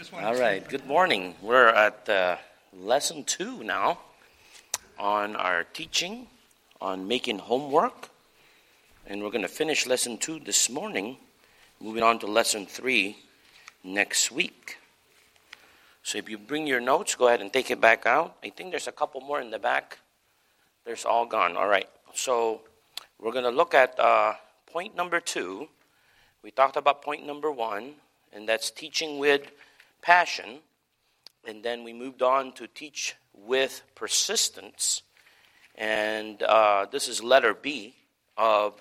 All to- good morning. We're at uh, lesson two now on our teaching on making homework. And we're going to finish lesson two this morning, moving on to lesson three next week. So if you bring your notes, go ahead and take it back out. I think there's a couple more in the back. There's all gone. All right. So we're going to look at uh, point number two. We talked about point number one, and that's teaching with passion. And then we moved on to teach with persistence. And uh, this is letter B of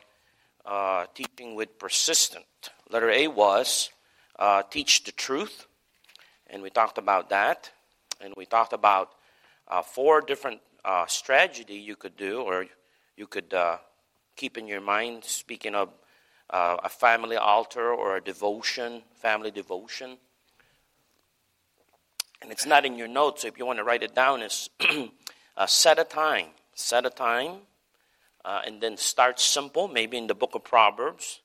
uh, teaching with persistent. Letter A was uh, teach the truth. And we talked about that. And we talked about uh, four different uh, strategy you could do, or you could uh, keep in your mind. Speaking of a family altar or a devotion, family devotion. And it's not in your notes, so if you want to write it down, is uh, set a time. Set a time, uh, and then start simple, maybe in the book of Proverbs,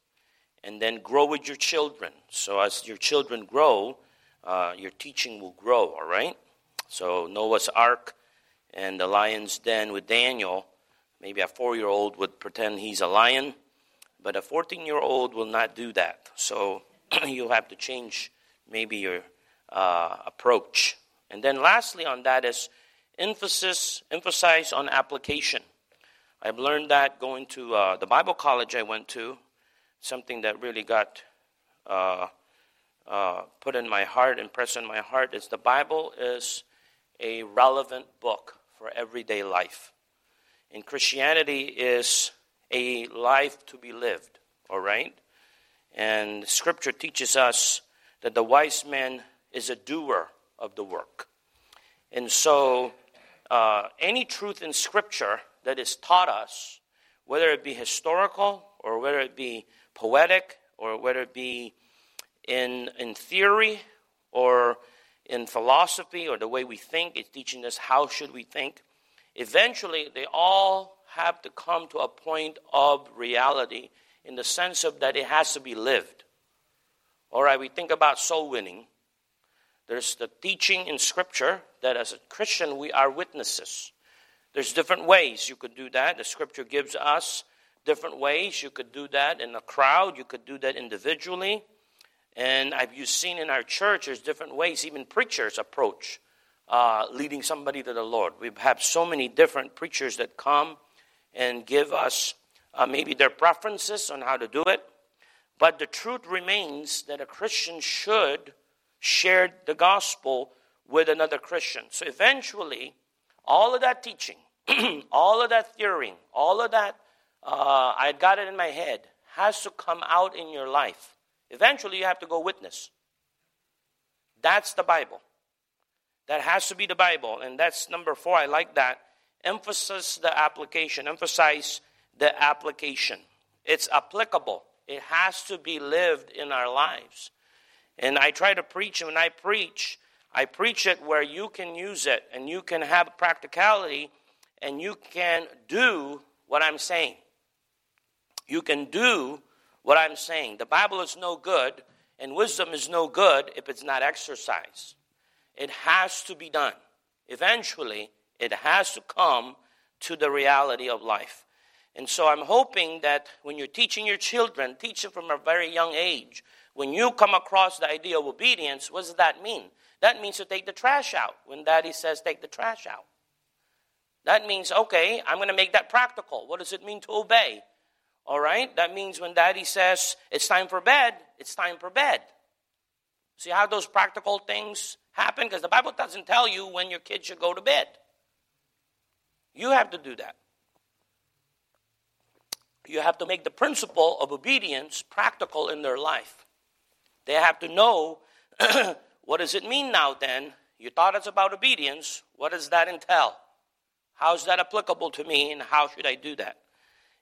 and then grow with your children. So as your children grow, uh, your teaching will grow, all right? So Noah's Ark and the lion's den with Daniel, maybe a four year old would pretend he's a lion, but a 14 year old will not do that. So you have to change maybe your uh, approach. And then lastly on that is emphasis, emphasize on application. I've learned that going to uh, the Bible college I went to, something that really got uh, uh, put in my heart, impressed in my heart, is the Bible is a relevant book for everyday life. And Christianity is a life to be lived, all right? And Scripture teaches us that the wise man is a doer of the work. And so, uh, any truth in Scripture that is taught us, whether it be historical or whether it be poetic or whether it be in, in theory or in philosophy or the way we think, it's teaching us how should we think. Eventually, they all have to come to a point of reality in the sense of that it has to be lived. All right, we think about soul winning. There's the teaching in Scripture that as a Christian we are witnesses. There's different ways you could do that. The Scripture gives us different ways. You could do that in a crowd, you could do that individually. And I've you seen in our church, there's different ways even preachers approach uh, leading somebody to the Lord. We have so many different preachers that come and give us uh, maybe their preferences on how to do it. But the truth remains that a Christian should share the gospel with another Christian. So eventually, all of that teaching, all of that theory, all of that, uh, I got it in my head, has to come out in your life. Eventually, you have to go witness. That's the Bible. That has to be the Bible. And that's number four. I like that. Emphasis the application. Emphasize the application. It's applicable. It has to be lived in our lives. And I try to preach, and when I preach, I preach it where you can use it and you can have practicality and you can do what I'm saying. You can do what I'm saying. The Bible is no good and wisdom is no good if it's not exercised. It has to be done. Eventually, it has to come to the reality of life. And so I'm hoping that when you're teaching your children, teach them from a very young age. When you come across the idea of obedience, what does that mean? That means to take the trash out. When daddy says take the trash out, that means, okay, I'm going to make that practical. What does it mean to obey? All right? That means when daddy says it's time for bed, it's time for bed. See how those practical things happen? Because the Bible doesn't tell you when your kid should go to bed. You have to do that. You have to make the principle of obedience practical in their life. They have to know what does it mean now then? You thought it's about obedience. What does that entail? How is that applicable to me and how should I do that?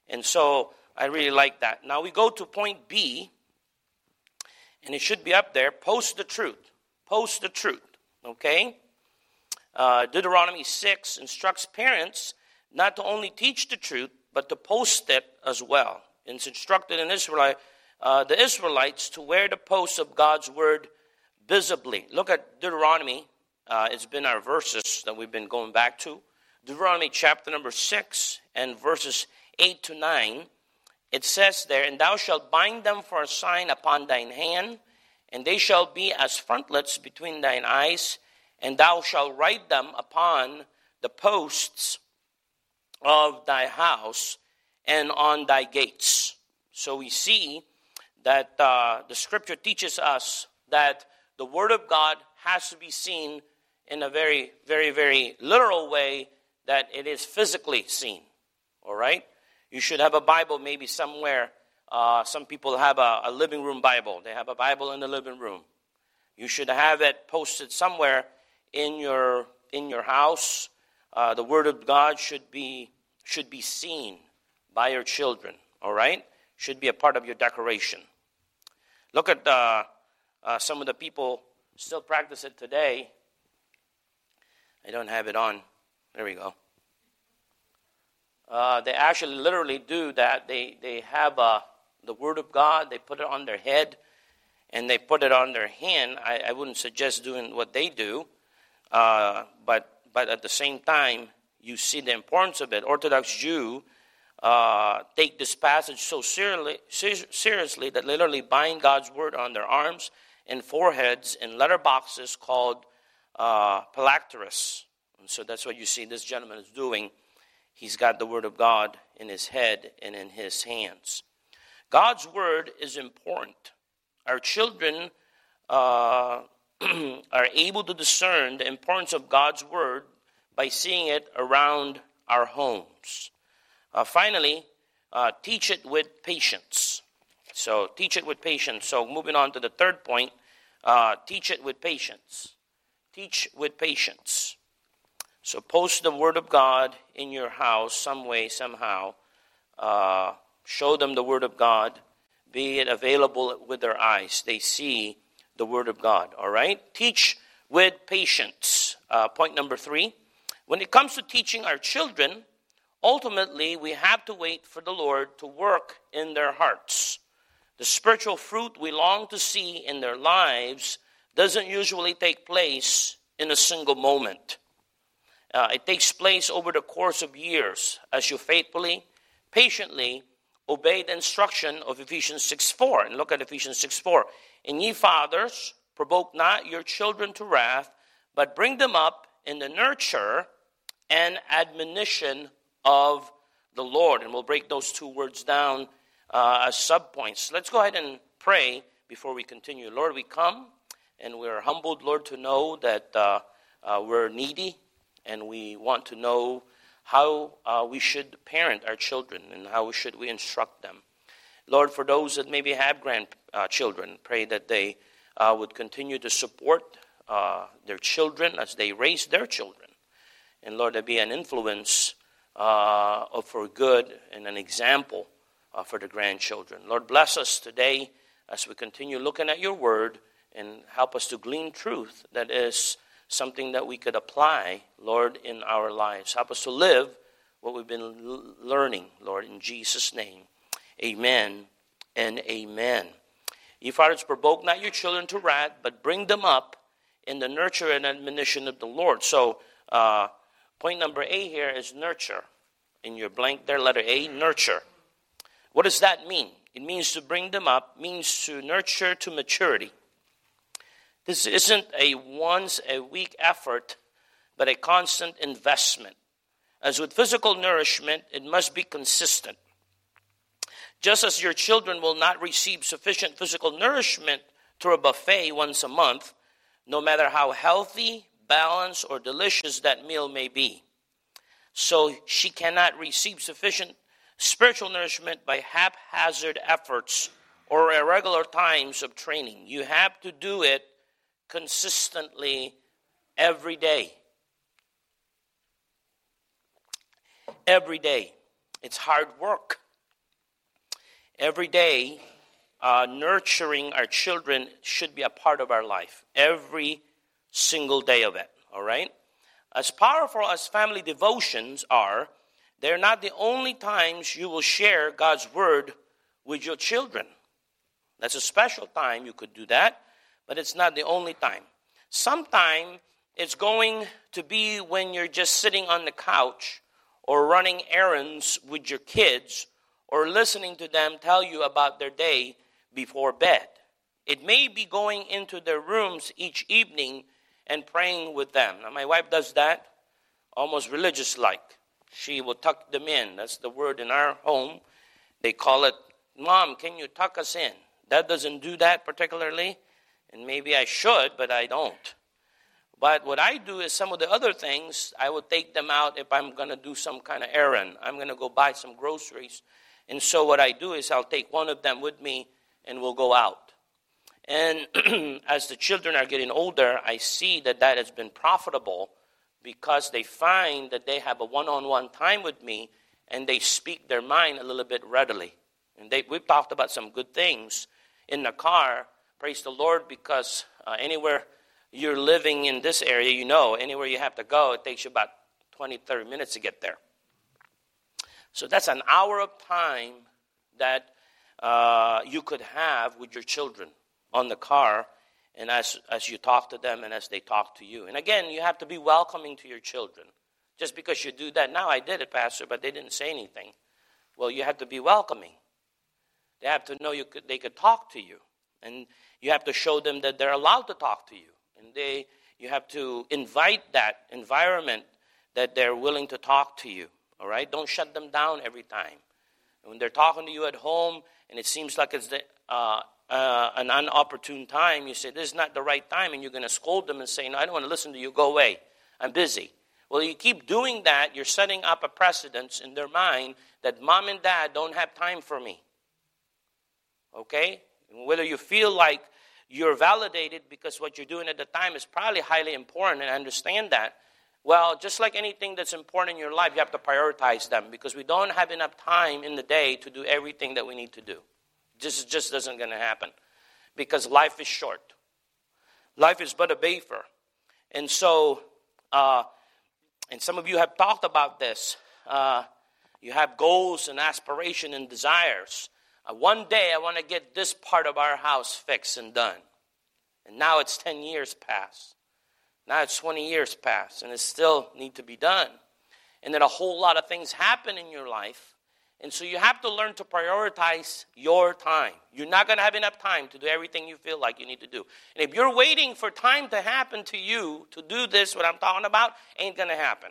And so I really like that. Now we go to point B, and it should be up there post the truth. Post the truth. Okay? Uh, Deuteronomy 6 instructs parents not to only teach the truth, but to post it as well. It's instructed in Israel, uh, the Israelites to wear the posts of God's word visibly. Look at Deuteronomy. Uh, it's been our verses that we've been going back to. Deuteronomy chapter number 6 and verses 8 to 9. It says there, And thou shalt bind them for a sign upon thine hand, and they shall be as frontlets between thine eyes, and thou shalt write them upon the posts of thy house and on thy gates. So we see that uh, the scripture teaches us that the word of God has to be seen in a very, very, very literal way that it is physically seen. All right? You should have a Bible maybe somewhere. Uh, some people have a, a living room Bible, they have a Bible in the living room. You should have it posted somewhere in your, in your house. Uh, the Word of God should be, should be seen by your children, all right? Should be a part of your decoration. Look at uh, uh, some of the people still practice it today. I don't have it on. There we go. Uh, they actually literally do that. They, they have uh, the Word of God, they put it on their head, and they put it on their hand. I, I wouldn't suggest doing what they do, uh, but, but at the same time, you see the importance of it. Orthodox Jew uh, take this passage so seriously, seriously that literally bind God's word on their arms and foreheads in letter boxes called uh. And so that's what you see this gentleman is doing. He's got the word of God in his head and in his hands. God's word is important. Our children uh, are able to discern the importance of God's word by seeing it around our homes. Uh, finally, uh, teach it with patience. So, teach it with patience. So, moving on to the third point, uh, teach it with patience. Teach with patience. So, post the Word of God in your house some way, somehow. Uh, show them the Word of God. Be it available with their eyes. They see the Word of God. All right? Teach with patience. Uh, point number three. When it comes to teaching our children, Ultimately, we have to wait for the Lord to work in their hearts. The spiritual fruit we long to see in their lives doesn't usually take place in a single moment. Uh, it takes place over the course of years as you faithfully, patiently obey the instruction of Ephesians 6 4. And look at Ephesians 6 4. And ye fathers, provoke not your children to wrath, but bring them up in the nurture and admonition of the Lord. And we'll break those two words down uh, as subpoints. Let's go ahead and pray before we continue. Lord, we come and we're humbled, Lord, to know that uh, uh, we're needy and we want to know how uh, we should parent our children and how should we instruct them. Lord, for those that maybe have grandchildren, pray that they uh, would continue to support uh, their children as they raise their children. And Lord, there be an influence uh, for good and an example uh, for the grandchildren. Lord, bless us today as we continue looking at your word and help us to glean truth that is something that we could apply, Lord, in our lives. Help us to live what we've been l- learning, Lord, in Jesus' name. Amen and amen. Ye fathers, provoke not your children to wrath, but bring them up in the nurture and admonition of the Lord. So, uh, Point number A here is nurture. In your blank there, letter A, nurture. What does that mean? It means to bring them up, means to nurture to maturity. This isn't a once a week effort, but a constant investment. As with physical nourishment, it must be consistent. Just as your children will not receive sufficient physical nourishment through a buffet once a month, no matter how healthy, balanced, or delicious that meal may be. So she cannot receive sufficient spiritual nourishment by haphazard efforts or irregular times of training. You have to do it consistently every day. Every day. It's hard work. Every day, uh, nurturing our children should be a part of our life. Every single day of it, all right? As powerful as family devotions are, they're not the only times you will share God's word with your children. That's a special time you could do that, but it's not the only time. Sometime it's going to be when you're just sitting on the couch or running errands with your kids or listening to them tell you about their day before bed. It may be going into their rooms each evening and praying with them. Now, my wife does that almost religious like. She will tuck them in. That's the word in our home. They call it, Mom, can you tuck us in? That doesn't do that particularly, and maybe I should, but I don't. But what I do is some of the other things, I will take them out if I'm going to do some kind of errand. I'm going to go buy some groceries. And so what I do is I'll take one of them with me and we'll go out. And as the children are getting older, I see that that has been profitable because they find that they have a one on one time with me and they speak their mind a little bit readily. And they, we've talked about some good things in the car. Praise the Lord, because uh, anywhere you're living in this area, you know, anywhere you have to go, it takes you about 20, 30 minutes to get there. So that's an hour of time that uh, you could have with your children on the car and as, as you talk to them and as they talk to you. And again, you have to be welcoming to your children. Just because you do that, now I did it, Pastor, but they didn't say anything. Well, you have to be welcoming. They have to know you could, they could talk to you. And you have to show them that they're allowed to talk to you. And they, you have to invite that environment that they're willing to talk to you. All right? Don't shut them down every time. When they're talking to you at home and it seems like it's the, uh, uh, an unopportune time, you say, This is not the right time, and you're going to scold them and say, No, I don't want to listen to you. Go away. I'm busy. Well, you keep doing that, you're setting up a precedence in their mind that mom and dad don't have time for me. Okay? Whether you feel like you're validated because what you're doing at the time is probably highly important, and I understand that. Well, just like anything that's important in your life, you have to prioritize them because we don't have enough time in the day to do everything that we need to do. This just doesn't going to happen because life is short. Life is but a vapor. And so, uh, and some of you have talked about this. Uh, you have goals and aspiration and desires. Uh, one day I want to get this part of our house fixed and done. And now it's 10 years past. Now it's 20 years past, and it still need to be done. And then a whole lot of things happen in your life. And so you have to learn to prioritize your time. You're not going to have enough time to do everything you feel like you need to do. And if you're waiting for time to happen to you to do this, what I'm talking about, ain't going to happen.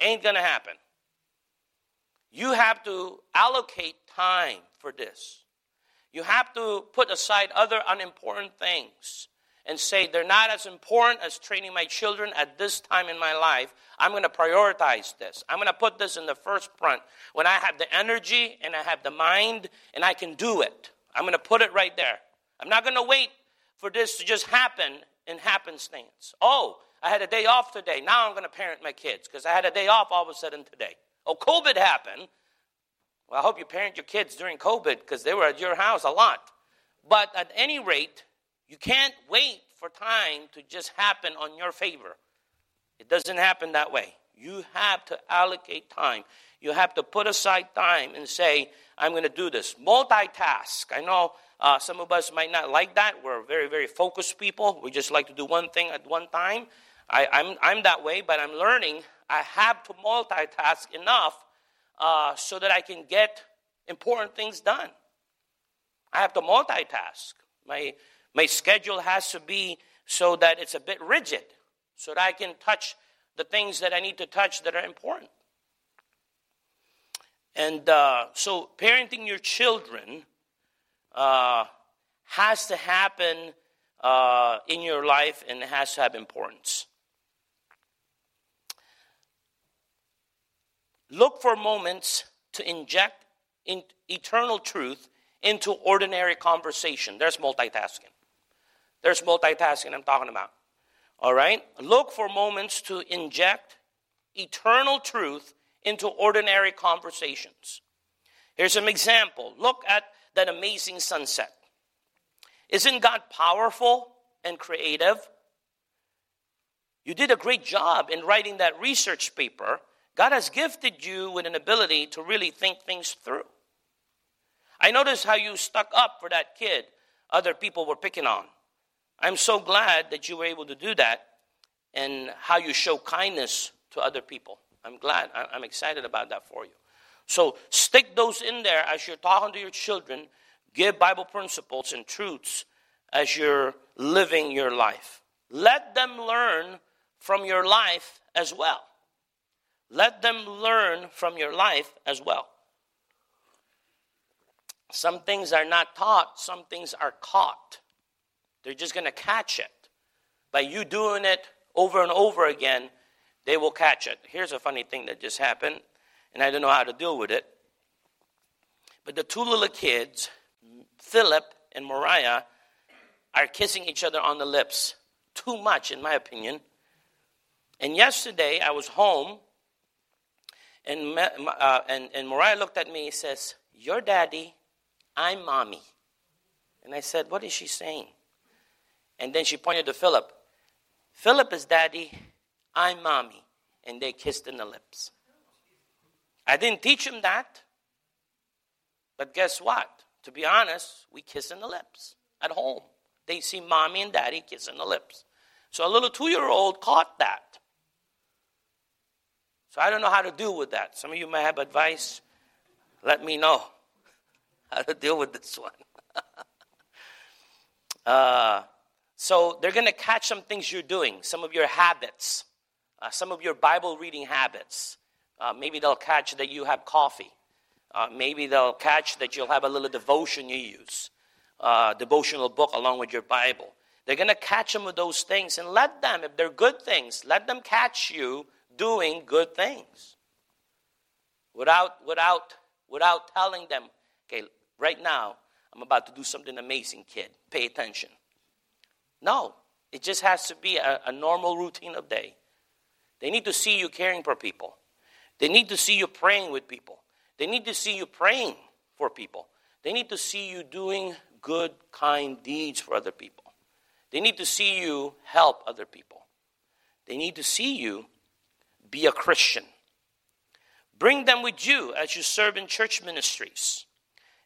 Ain't going to happen. You have to allocate time for this. You have to put aside other unimportant things and say they're not as important as training my children at this time in my life. I'm going to prioritize this. I'm going to put this in the first front. When I have the energy and I have the mind and I can do it, I'm going to put it right there. I'm not going to wait for this to just happen in happenstance. Oh, I had a day off today. Now I'm going to parent my kids because I had a day off all of a sudden today. Oh, COVID happened. Well, I hope you parent your kids during COVID because they were at your house a lot. But at any rate, you can't wait for time to just happen on your favor. It doesn't happen that way. You have to allocate time. You have to put aside time and say, I'm going to do this. Multitask. I know uh, some of us might not like that. We're very, very focused people. We just like to do one thing at one time. I, I'm, I'm that way, but I'm learning I have to multitask enough uh, so that I can get important things done. I have to multitask. My, my schedule has to be so that it's a bit rigid, so that I can touch the things that I need to touch that are important. And uh, so, parenting your children uh, has to happen uh, in your life and it has to have importance. Look for moments to inject in eternal truth into ordinary conversation. There's multitasking. There's multitasking I'm talking about. All right? Look for moments to inject eternal truth into ordinary conversations. Here's an example. Look at that amazing sunset. Isn't God powerful and creative? You did a great job in writing that research paper God has gifted you with an ability to really think things through. I noticed how you stuck up for that kid other people were picking on. I'm so glad that you were able to do that and how you show kindness to other people. I'm glad. I'm excited about that for you. So stick those in there as you're talking to your children. Give Bible principles and truths as you're living your life. Let them learn from your life as well. Let them learn from your life as well. Some things are not taught, some things are caught. They're just going to catch it. By you doing it over and over again, they will catch it. Here's a funny thing that just happened, and I don't know how to deal with it. But the two little kids, Philip and Mariah, are kissing each other on the lips. Too much, in my opinion. And yesterday, I was home, and, uh, and, and Mariah looked at me and says, Your daddy, I'm mommy. And I said, What is she saying? And then she pointed to Philip. Philip is daddy, I'm mommy. And they kissed in the lips. I didn't teach him that. But guess what? To be honest, we kiss in the lips at home. They see mommy and daddy kissing the lips. So a little two year old caught that. So I don't know how to deal with that. Some of you may have advice. Let me know how to deal with this one. uh, so they're going to catch some things you're doing, some of your habits, uh, some of your Bible reading habits. Uh, maybe they'll catch that you have coffee. Uh, maybe they'll catch that you'll have a little devotion you use, uh, devotional book along with your Bible. They're going to catch them with those things and let them, if they're good things, let them catch you doing good things without, without, without telling them, okay, right now, I'm about to do something amazing, kid. Pay attention. No, it just has to be a, a normal routine of day. They need to see you caring for people. They need to see you praying with people. They need to see you praying for people. They need to see you doing good, kind deeds for other people. They need to see you help other people. They need to see you be a Christian. Bring them with you as you serve in church ministries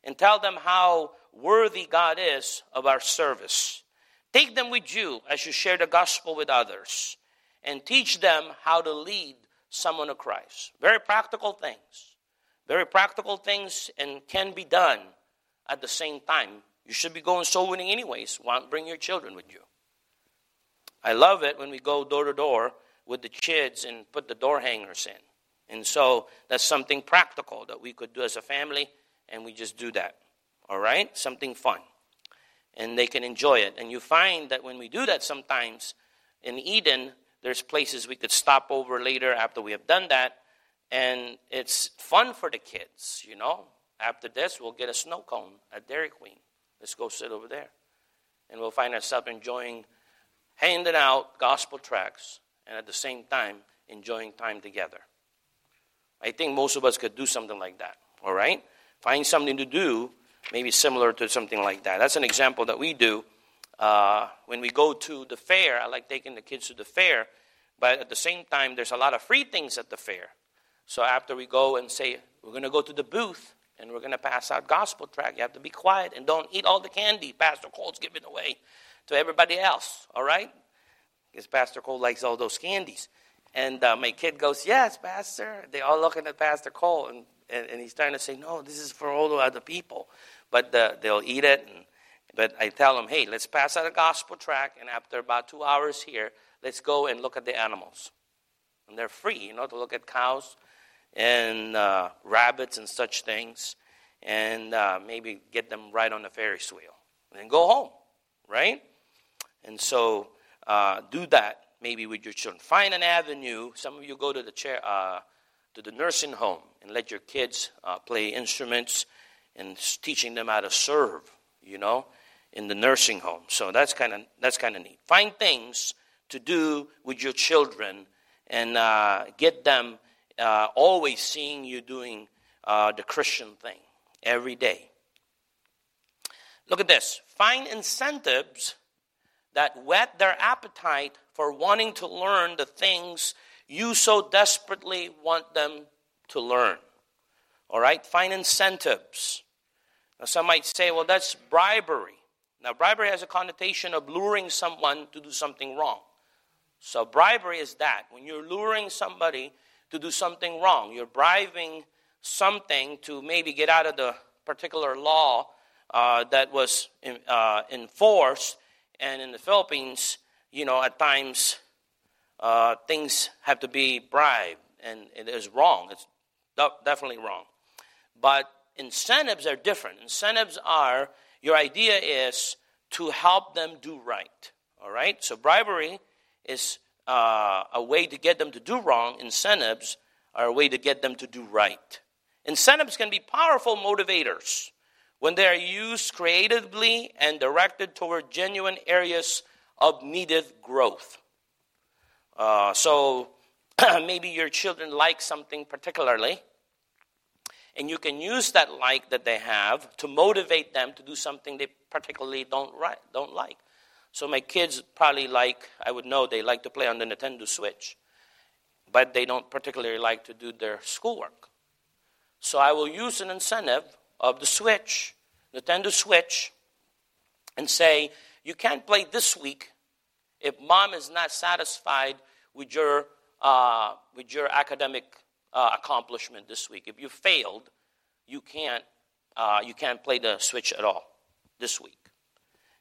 and tell them how worthy God is of our service. Take them with you as you share the gospel with others and teach them how to lead someone to Christ. Very practical things. Very practical things and can be done at the same time. You should be going soul winning anyways. Why not Bring your children with you. I love it when we go door to door with the kids and put the door hangers in. And so that's something practical that we could do as a family, and we just do that. All right? Something fun. And they can enjoy it. And you find that when we do that sometimes in Eden, there's places we could stop over later after we have done that. And it's fun for the kids, you know. After this, we'll get a snow cone at Dairy Queen. Let's go sit over there. And we'll find ourselves enjoying handing out gospel tracts and at the same time enjoying time together. I think most of us could do something like that, all right? Find something to do, maybe similar to something like that. That's an example that we do. Uh, when we go to the fair, I like taking the kids to the fair, but at the same time, there's a lot of free things at the fair. So after we go and say, we're going to go to the booth and we're going to pass out gospel tract, you have to be quiet and don't eat all the candy Pastor Cole's giving away to everybody else, all right? Because Pastor Cole likes all those candies. And uh, my kid goes, Yes, Pastor. They all looking at Pastor Cole, and, and, and, he's trying to say, No, this is for all the other people. But uh, they'll eat it. And, but I tell them, Hey, let's pass out a gospel tract, and after about two hours here, let's go and look at the animals. And they're free, you know, to look at cows and uh, rabbits and such things, and uh, maybe get them right on the Ferris wheel. And then go home, right? And so uh, do that maybe with your children. Find an avenue. Some of you go to the chair, uh, to the nursing home and let your kids uh, play instruments and teaching them how to serve. You know, in the nursing home. So that's kind of that's kind of neat. Find things to do with your children and uh, get them uh, always seeing you doing uh, the Christian thing every day. Look at this. Find incentives that whet their appetite for wanting to learn the things you so desperately want them to learn. All right? Find incentives. Now, some might say, well, that's bribery. Now, bribery has a connotation of luring someone to do something wrong. So, bribery is that. When you're luring somebody to do something wrong, you're bribing something to maybe get out of the particular law uh, that was in, uh, enforced. And in the Philippines, you know, at times uh, things have to be bribed, and it is wrong. It's definitely wrong. But incentives are different. Incentives are your idea is to help them do right. All right? So bribery is uh, a way to get them to do wrong. Incentives are a way to get them to do right. Incentives can be powerful motivators when they are used creatively and directed toward genuine areas of needed growth. Uh, so maybe your children like something particularly, and you can use that like that they have to motivate them to do something they particularly don't, don't like. So my kids probably like, I would know they like to play on the Nintendo Switch, but they don't particularly like to do their schoolwork. So I will use an incentive of the Switch, Nintendo Switch, and say, you can't play this week if mom is not satisfied with your, uh, with your academic uh, accomplishment this week. If you failed, you can't, uh, you can't play the switch at all this week.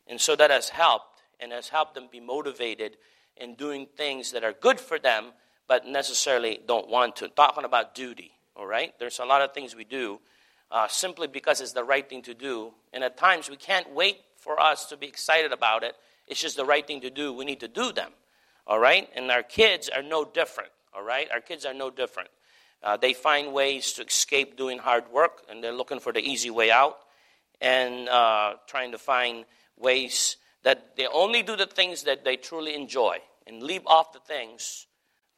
And so that has helped and has helped them be motivated in doing things that are good for them, but necessarily don't want to. Talking about duty, all right? There's a lot of things we do uh, simply because it's the right thing to do. And at times we can't wait for us to be excited about it. It's just the right thing to do. We need to do them, all right? And our kids are no different, all right? Our kids are no different. Uh, they find ways to escape doing hard work, and they're looking for the easy way out and uh, trying to find ways that they only do the things that they truly enjoy and leave off the things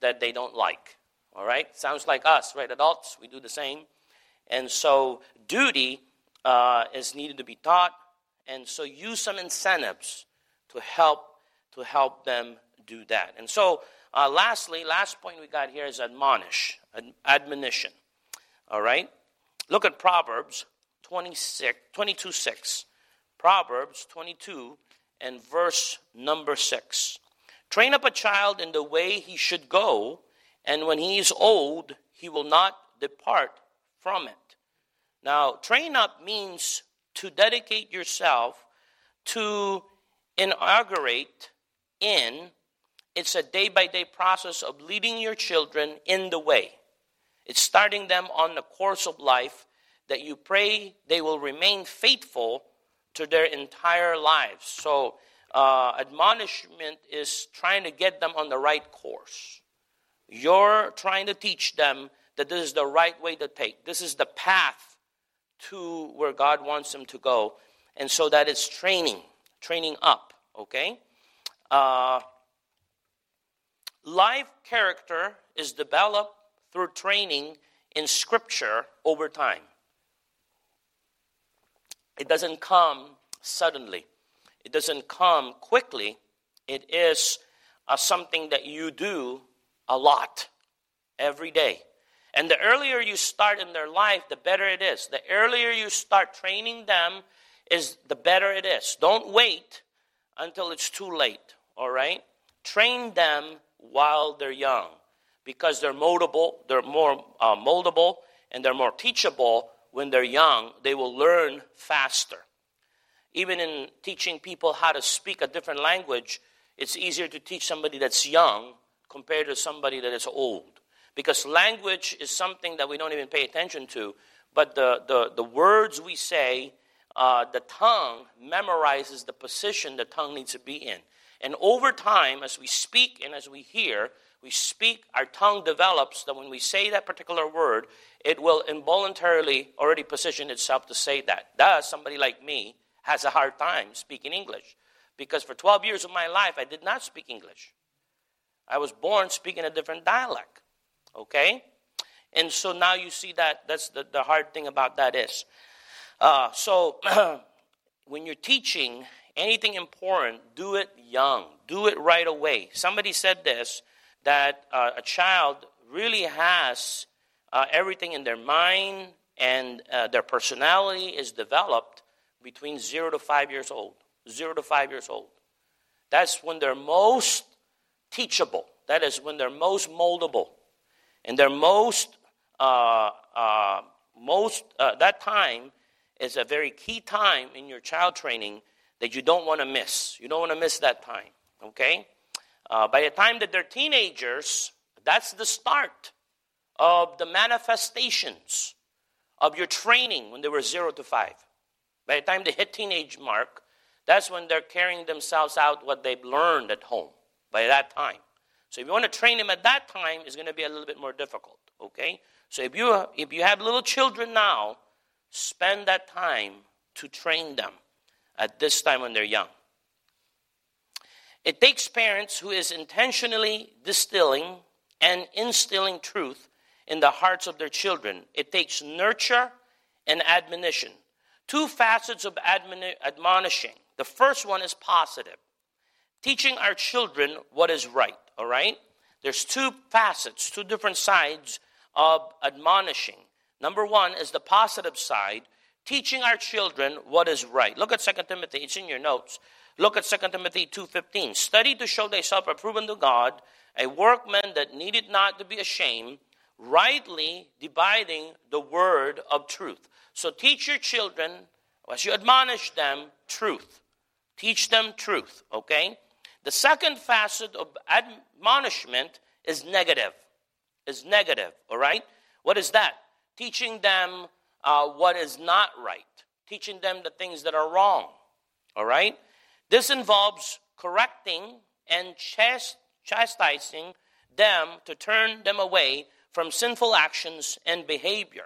that they don't like. All right? Sounds like us, right? Adults, we do the same. And so, duty uh, is needed to be taught, and so use some incentives to help to help them do that. And so, uh, lastly, last point we got here is admonish, ad- admonition. All right? Look at Proverbs 26, 22 6. Proverbs 22 and verse number 6. Train up a child in the way he should go, and when he is old, he will not depart from it. Now, train up means to dedicate yourself to inaugurate in it's a day by day process of leading your children in the way. It's starting them on the course of life that you pray they will remain faithful to their entire lives. So, uh, admonishment is trying to get them on the right course. You're trying to teach them that this is the right way to take. This is the path to where God wants them to go. And so that it's training, training up, okay? Uh, Life character is developed through training in Scripture over time. It doesn't come suddenly, it doesn't come quickly. It is uh, something that you do a lot every day. And the earlier you start in their life, the better it is. The earlier you start training them, is the better it is. Don't wait until it's too late, all right? Train them while they're young because they're moldable, they're more uh, moldable, and they're more teachable when they're young. They will learn faster. Even in teaching people how to speak a different language, it's easier to teach somebody that's young compared to somebody that is old. Because language is something that we don't even pay attention to, but the, the, the words we say, uh, the tongue memorizes the position the tongue needs to be in. And over time, as we speak and as we hear, we speak, our tongue develops that when we say that particular word, it will involuntarily already position itself to say that. Thus, somebody like me has a hard time speaking English because for 12 years of my life, I did not speak English. I was born speaking a different dialect. Okay? And so now you see that that's the, the hard thing about that is. Uh, so when you're teaching anything important, do it young, do it right away. Somebody said this that uh, a child really has uh, everything in their mind and uh, their personality is developed between zero to five years old. zero to five years old. That's when they're most teachable. That is when they're most moldable. And they're most, uh, uh, most uh, that time is a very key time in your child training that you don't want to miss. You don't want to miss that time, okay? Uh, by the time that they're teenagers, that's the start of the manifestations of your training when they were zero to five. By the time they hit teenage mark, that's when they're carrying themselves out what they've learned at home by that time. So if you want to train them at that time, it's going to be a little bit more difficult. Okay? So if you if you have little children now, spend that time to train them at this time when they're young. It takes parents who is intentionally distilling and instilling truth in the hearts of their children. It takes nurture and admonition. Two facets of admonishing. The first one is positive, teaching our children what is right, all right? There's two facets, two different sides of admonishing. Number one is the positive side, teaching our children what is right. Look at 2 Timothy, it's in your notes. Look at 2 Timothy 2.15. Study to show thyself approved to God, a workman that needed not to be ashamed, rightly dividing the word of truth. So teach your children, as you admonish them, truth. Teach them truth, okay? The second facet of admonishment is negative. Is negative, all right? What is that? Teaching them uh, what is not right. Teaching them the things that are wrong, all right? This involves correcting and chastising them to turn them away from sinful actions and behavior.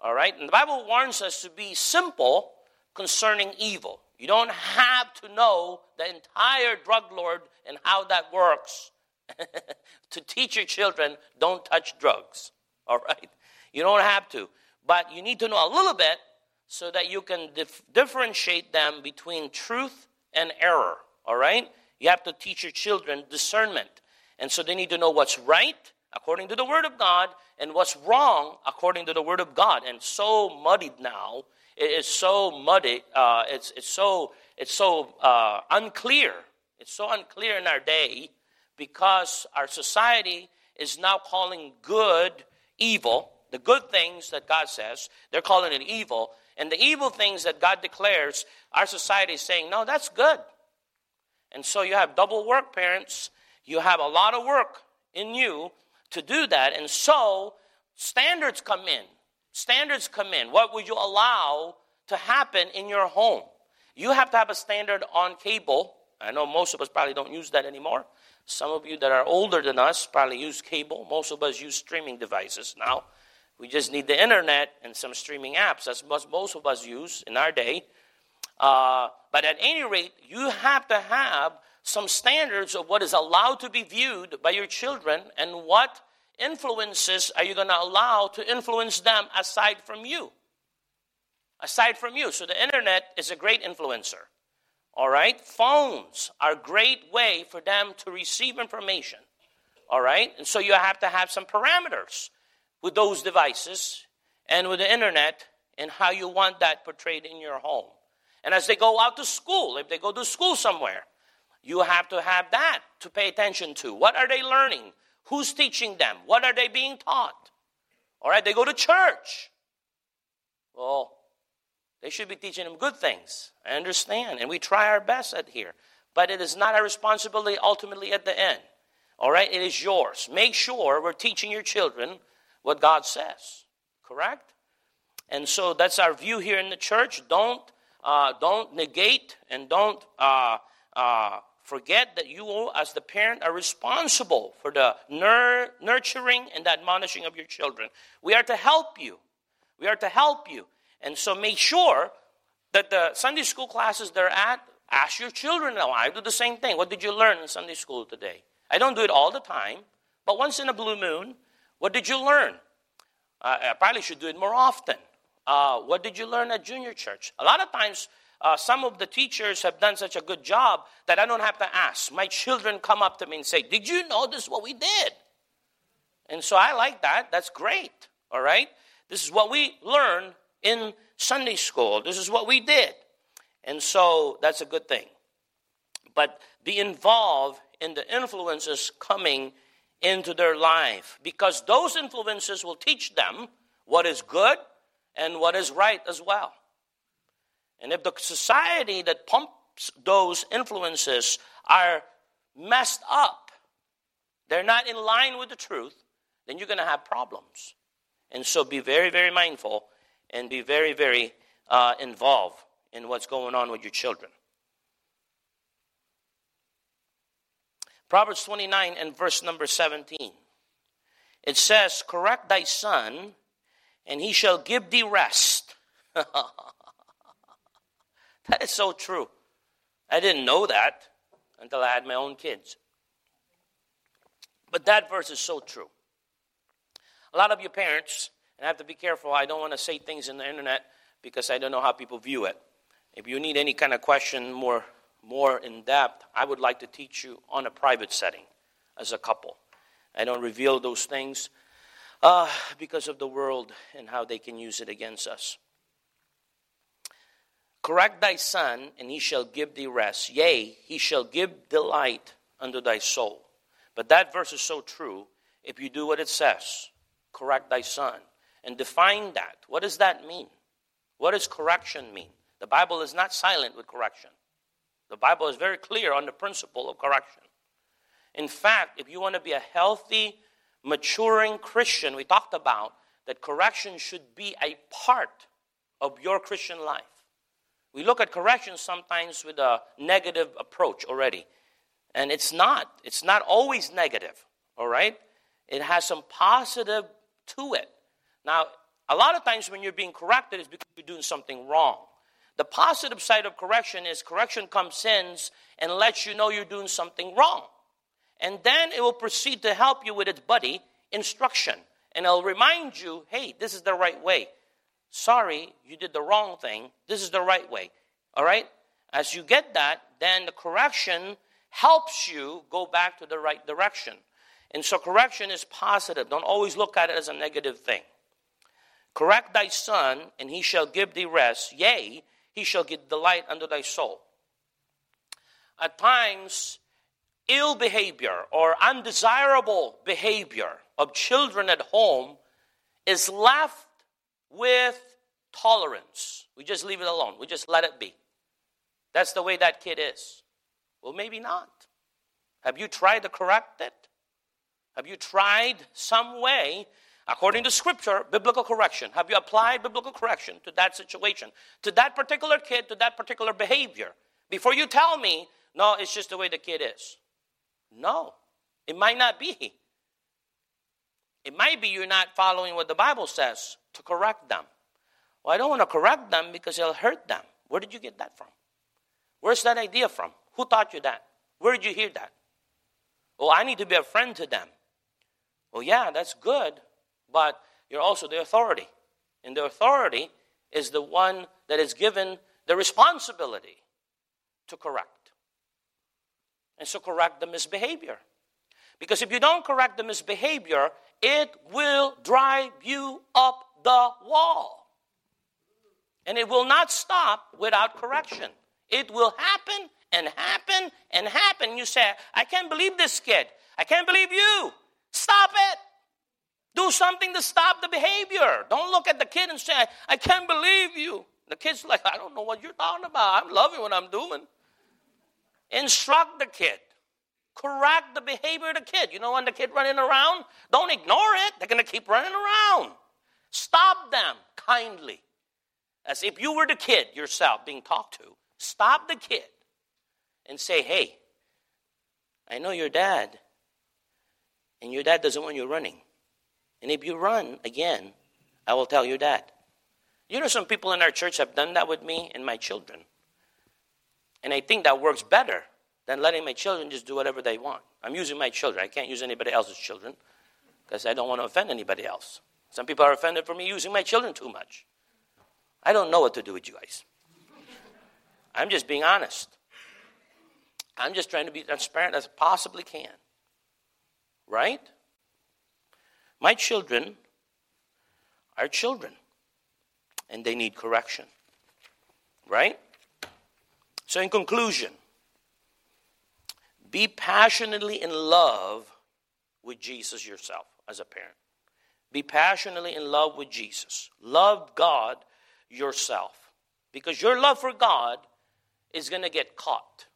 All right? And the Bible warns us to be simple concerning evil. You don't have to know the entire drug lord and how that works to teach your children don't touch drugs. All right? You don't have to. But you need to know a little bit so that you can dif- differentiate them between truth and error. All right? You have to teach your children discernment. And so they need to know what's right according to the Word of God and what's wrong according to the Word of God. And so muddied now, it is so muddy, uh, it's, it's so, it's so uh, unclear. It's so unclear in our day because our society is now calling good evil. The good things that God says, they're calling it evil. And the evil things that God declares, our society is saying, no, that's good. And so you have double work, parents. You have a lot of work in you to do that. And so standards come in. Standards come in. What would you allow to happen in your home? You have to have a standard on cable. I know most of us probably don't use that anymore. Some of you that are older than us probably use cable. Most of us use streaming devices now. We just need the internet and some streaming apps. That's what most of us use in our day. Uh, but at any rate, you have to have some standards of what is allowed to be viewed by your children and what influences are you going to allow to influence them aside from you. Aside from you. So the internet is a great influencer. All right? Phones are a great way for them to receive information. All right? And so you have to have some parameters with those devices and with the internet and how you want that portrayed in your home. And as they go out to school, if they go to school somewhere, you have to have that to pay attention to. What are they learning? Who's teaching them? What are they being taught? All right, they go to church. Well, they should be teaching them good things. I understand, and we try our best at here. But it is not our responsibility ultimately at the end. All right, it is yours. Make sure we're teaching your children what God says. Correct? And so that's our view here in the church. Don't uh, don't negate and don't uh, uh, forget that you, as the parent, are responsible for the nur- nurturing and the admonishing of your children. We are to help you. We are to help you. And so make sure that the Sunday school classes they're at, ask your children now. I do the same thing. What did you learn in Sunday school today? I don't do it all the time, but once in a blue moon, what did you learn? Uh, I probably should do it more often. Uh, what did you learn at junior church? A lot of times, uh, some of the teachers have done such a good job that I don't have to ask. My children come up to me and say, Did you know this is what we did? And so I like that. That's great. All right? This is what we learned in Sunday school. This is what we did. And so that's a good thing. but be involved in the influences coming into their life because those influences will teach them what is good and what is right as well. And if the society that pumps those influences are messed up, they're not in line with the truth, then you're going to have problems. And so be very, very mindful and be very, very uh, involved in what's going on with your children. Proverbs 29 and verse number 17. It says, Correct thy son, and he shall give thee rest. that is so true. I didn't know that until I had my own kids. But that verse is so true. A lot of you parents, and I have to be careful, I don't want to say things in the internet because I don't know how people view it. If you need any kind of question more more in depth, I would like to teach you on a private setting as a couple. I don't reveal those things uh, because of the world and how they can use it against us. Correct thy son, and he shall give thee rest. Yea, he shall give delight unto thy soul. But that verse is so true if you do what it says. Correct thy son. And define that. What does that mean? What does correction mean? The Bible is not silent with correction. The Bible is very clear on the principle of correction. In fact, if you want to be a healthy, maturing Christian, we talked about that correction should be a part of your Christian life. We look at correction sometimes with a negative approach already. And it's not. It's not always negative, all right? It has some positive to it. Now, a lot of times when you're being corrected, it's because you're doing something wrong. The positive side of correction is correction comes in and lets you know you're doing something wrong. And then it will proceed to help you with its buddy, instruction. And it'll remind you, hey, this is the right way. Sorry, you did the wrong thing. This is the right way. All right? As you get that, then the correction helps you go back to the right direction. And so correction is positive. Don't always look at it as a negative thing. Correct thy son, and he shall give thee rest. Yea, he shall get delight unto thy soul. At times, ill behavior or undesirable behavior of children at home is left with tolerance. We just leave it alone, we just let it be. That's the way that kid is. Well, maybe not. Have you tried to correct it? Have you tried some way according to scripture, biblical correction. Have you applied biblical correction to that situation, to that particular kid, to that particular behavior? Before you tell me, no, it's just the way the kid is. No, it might not be. It might be you're not following what the Bible says to correct them. Well, I don't want to correct them because it'll hurt them. Where did you get that from? Where's that idea from? Who taught you that? Where did you hear that? Well, I need to be a friend to them. Well, yeah, that's good, but you're also the authority. And the authority is the one that is given the responsibility to correct. And so correct the misbehavior. Because if you don't correct the misbehavior, it will drive you up the wall. And it will not stop without correction. It will happen and happen and happen. You say, I can't believe this kid. I can't believe you. Stop it. Do something to stop the behavior. Don't look at the kid and say, I can't believe you. The kid's like, I don't know what you're talking about. I'm loving what I'm doing. Instruct the kid. Correct the behavior of the kid. You know when the kid running around? Don't ignore it. They're going to keep running around. Stop them kindly. As if you were the kid yourself being talked to. Stop the kid and say, hey, I know your dad, and your dad doesn't want you running. And if you run again, I will tell you that. You know, some people in our church have done that with me and my children. And I think that works better than letting my children just do whatever they want. I'm using my children. I can't use anybody else's children because I don't want to offend anybody else. Some people are offended for me using my children too much. I don't know what to do with you guys. I'm just being honest. I'm just trying to be transparent as I possibly can. Right? My children are children, and they need correction. Right? So, in conclusion, Be passionately in love with Jesus yourself as a parent. Be passionately in love with Jesus. Love God yourself. Because your love for God is going to get caught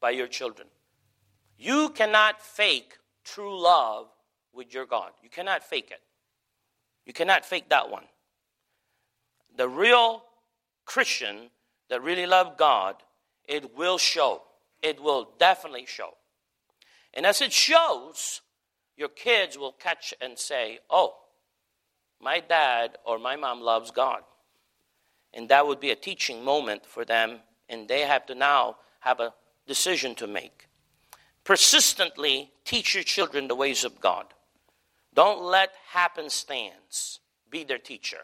by your children. You cannot fake true love with your God. You cannot fake it. You cannot fake that one. The real Christian that really love God, it will show. It will definitely show. And as it shows, your kids will catch and say, Oh, my dad or my mom loves God. And that would be a teaching moment for them, and they have to now have a decision to make. Persistently teach your children the ways of God. Don't let happenstance be their teacher.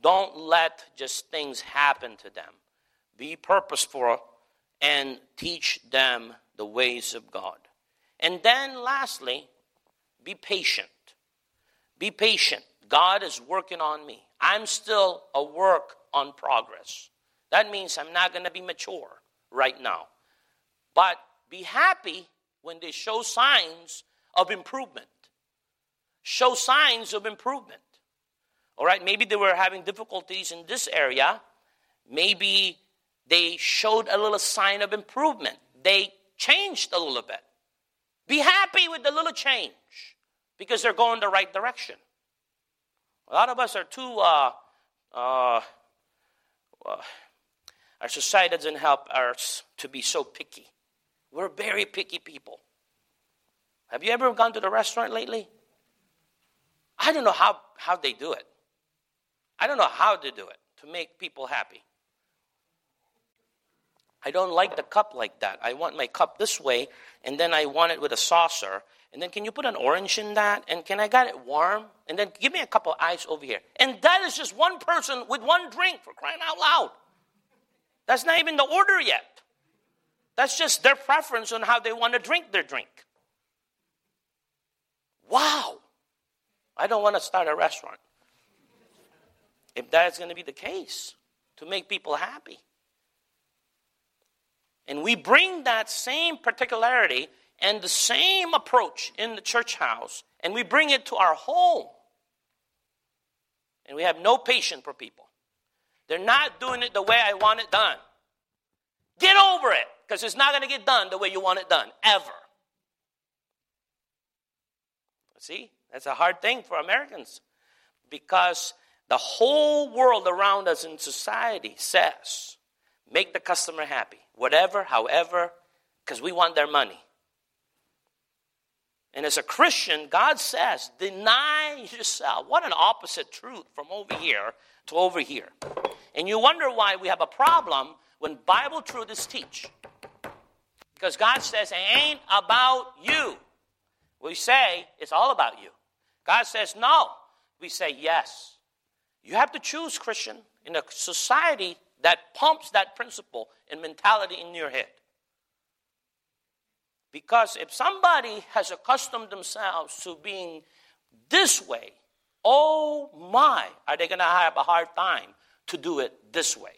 Don't let just things happen to them. Be purposeful and teach them the ways of God. And then, lastly, be patient. Be patient. God is working on me. I'm still a work on progress. That means I'm not going to be mature right now. But be happy when they show signs of improvement. Show signs of improvement. All right, maybe they were having difficulties in this area. Maybe they showed a little sign of improvement. They changed a little bit. Be happy with the little change because they're going the right direction. A lot of us are too, uh, uh, uh, our society doesn't help us to be so picky. We're very picky people. Have you ever gone to the restaurant lately? I don't know how, how they do it. I don't know how to do it to make people happy. I don't like the cup like that. I want my cup this way, and then I want it with a saucer, and then can you put an orange in that? And can I get it warm? And then give me a cup of ice over here. And that is just one person with one drink for crying out loud. That's not even the order yet. That's just their preference on how they want to drink their drink. Wow. I don't want to start a restaurant. If that is going to be the case, to make people happy. And we bring that same particularity and the same approach in the church house, and we bring it to our home. And we have no patience for people. They're not doing it the way I want it done. Get over it, because it's not going to get done the way you want it done, ever. See, that's a hard thing for Americans because the whole world around us in society says, make the customer happy, whatever, however, because we want their money. And as a Christian, God says, deny yourself. What an opposite truth from over here to over here. And you wonder why we have a problem when Bible truth is teach. Because God says, it ain't about you. We say, it's all about you. God says, no. We say, yes. You have to choose, Christian, in a society that pumps that principle and mentality in your head. Because if somebody has accustomed themselves to being this way, oh my, are they going to have a hard time to do it this way?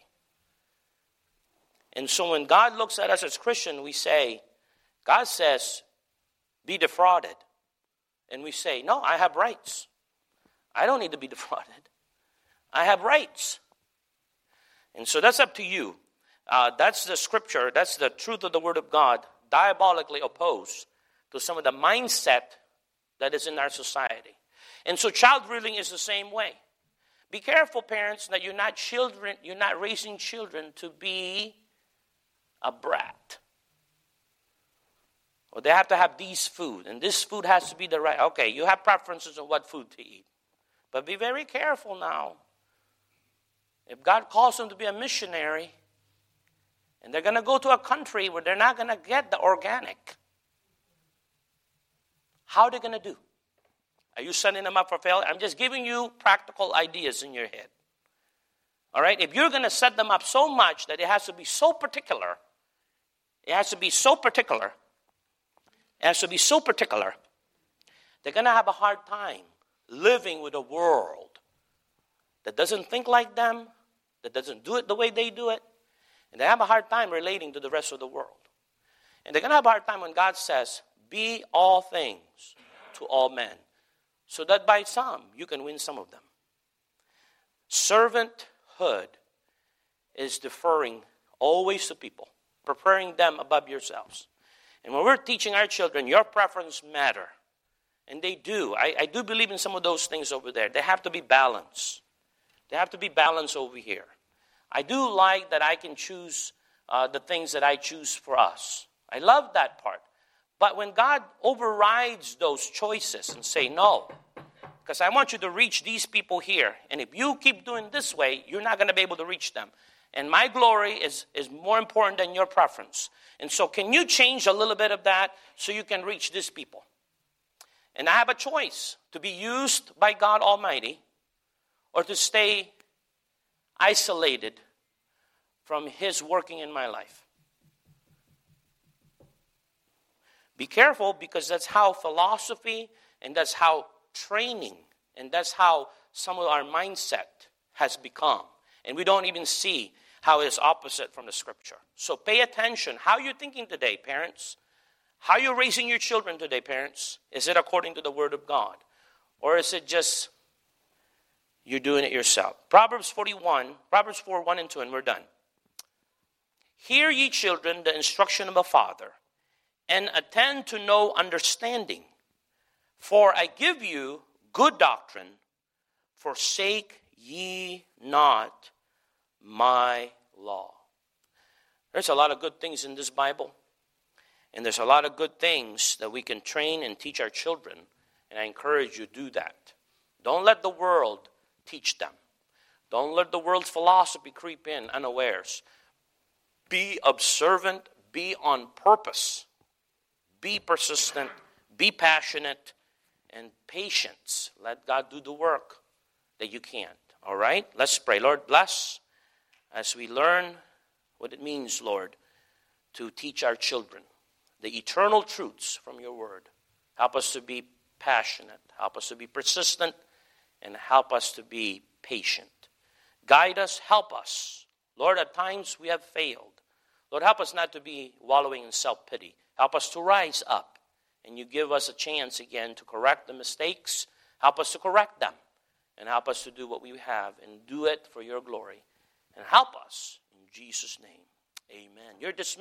And so when God looks at us as Christian, we say, God says, be defrauded. And we say, no, I have rights. I don't need to be defrauded. I have rights. And so that's up to you. Uh, that's the scripture, that's the truth of the Word of God diabolically opposed to some of the mindset that is in our society. And so child rearing is the same way. Be careful, parents, that you're not children, you're not raising children to be a brat. Or they have to have these food, and this food has to be the right. Okay, you have preferences on what food to eat. But be very careful now. If God calls them to be a missionary, and they're going to go to a country where they're not going to get the organic. How are they going to do? Are you setting them up for failure? I'm just giving you practical ideas in your head. All right? If you're going to set them up so much that it has to be so particular, it has to be so particular, has to be so particular, they're going to have a hard time living with a world that doesn't think like them, that doesn't do it the way they do it, and they have a hard time relating to the rest of the world. And they're going to have a hard time when God says, Be all things to all men, so that by some you can win some of them. Servanthood is deferring always to people, preparing them above yourselves. And when we're teaching our children, your preference matter. And they do. I, I do believe in some of those things over there. They have to be balanced. They have to be balanced over here. I do like that I can choose uh, the things that I choose for us. I love that part. But when God overrides those choices and say, no, because I want you to reach these people here, and if you keep doing this way, you're not going to be able to reach them. And my glory is, is more important than your preference. And so, can you change a little bit of that so you can reach these people? And I have a choice to be used by God Almighty or to stay isolated from His working in my life. Be careful because that's how philosophy and that's how training and that's how some of our mindset has become. And we don't even see how it is opposite from the scripture. So pay attention. How are you thinking today, parents? How are you raising your children today, parents? Is it according to the word of God? Or is it just you're doing it yourself? Proverbs 41, Proverbs 4, 1 and 2, and we're done. Hear ye children the instruction of a father, and attend to know understanding. For I give you good doctrine, forsake ye not my law. There's a lot of good things in this Bible, and there's a lot of good things that we can train and teach our children, and I encourage you to do that. Don't let the world teach them. Don't let the world's philosophy creep in unawares. Be observant, be on purpose, be persistent, be passionate, and patience. Let God do the work that you can't. All right? Let's pray. Lord, bless as we learn what it means, Lord, to teach our children the eternal truths from your word. Help us to be passionate, help us to be persistent, and help us to be patient. Guide us, help us. Lord, at times we have failed. Lord, help us not to be wallowing in self pity. Help us to rise up, and you give us a chance again to correct the mistakes. Help us to correct them, and help us to do what we have, and do it for your glory and help us. In Jesus' name, amen. You're dismissed.